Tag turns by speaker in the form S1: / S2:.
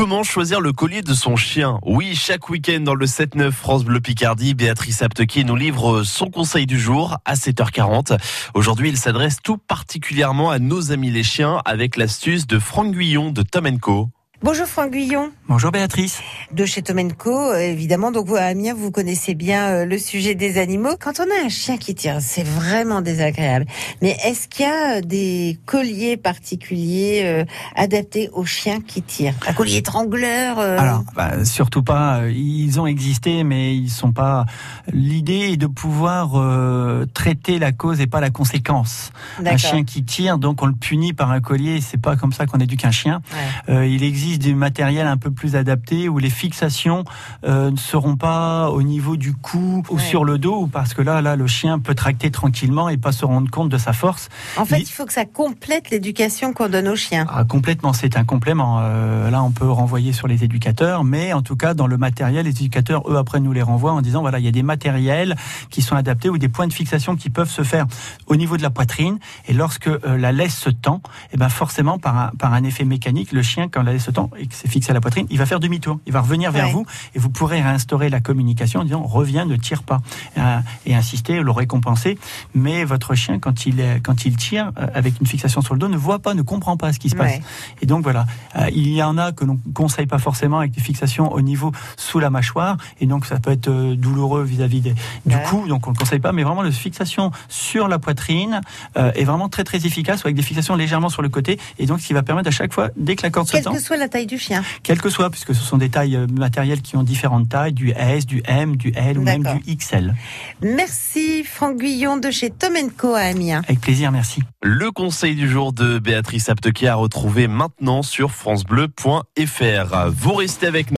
S1: Comment choisir le collier de son chien Oui, chaque week-end dans le 7-9 France Bleu Picardie, Béatrice Aptequier nous livre son conseil du jour à 7h40. Aujourd'hui, il s'adresse tout particulièrement à nos amis les chiens avec l'astuce de Franck Guillon de Tom Co.
S2: Bonjour Franck Guillon.
S3: Bonjour Béatrice.
S2: De chez Tomenco, évidemment. Donc vous, à Amiens, vous connaissez bien euh, le sujet des animaux. Quand on a un chien qui tire, c'est vraiment désagréable. Mais est-ce qu'il y a euh, des colliers particuliers euh, adaptés aux chiens qui tirent? Un collier étrangleur
S3: Alors, bah, surtout pas. Ils ont existé, mais ils sont pas. L'idée est de pouvoir traiter la cause et pas la conséquence. Un chien qui tire, donc on le punit par un collier. C'est pas comme ça qu'on éduque un chien. Ouais. il existe du matériel un peu plus adapté où les fixations euh, ne seront pas au niveau du cou ou sur le dos parce que là là le chien peut tracter tranquillement et pas se rendre compte de sa force.
S2: En fait, il, faut que ça complète l'éducation qu'on donne aux chiens.
S3: Ah, complètement, c'est un complément. Euh, là, on peut renvoyer sur les éducateurs, mais en tout cas dans le matériel, les éducateurs eux après nous les renvoient en disant voilà il y a des matériels qui sont adaptés ou des points de fixation qui peuvent se faire au niveau de la poitrine et lorsque euh, la laisse se tend, et eh ben forcément par un, par un effet mécanique, le chien quand la laisse se tend et que c'est fixé à la poitrine, il va faire demi-tour. Il va revenir vers vous et vous pourrez réinstaurer la communication en disant reviens, ne tire pas. Euh, et insister, le récompenser. Mais votre chien, quand il quand il tire euh, avec une fixation sur le dos, ne voit pas, ne comprend pas ce qui se passe. Et donc voilà, euh, il y en a que l'on conseille pas forcément avec des fixations au niveau sous la mâchoire. Et donc ça peut être douloureux vis-à-vis du cou. Donc on le conseille pas, mais vraiment la fixation sur la poitrine est vraiment très très efficace. Avec des fixations légèrement sur le côté. Et donc ce qui va permettre à chaque fois dès que la corde se tend,
S2: que soit la taille du chien.
S3: Quel que soit, puisque ce sont des tailles euh, matérielles qui ont différentes tailles, du S, du M, du L ou même du XL.
S2: Merci Franck Guillon de chez Tom Co à Amiens.
S3: Avec plaisir, merci.
S1: Le conseil du jour de Béatrice Aptequier à retrouver maintenant sur francebleu.fr. Vous restez avec nous.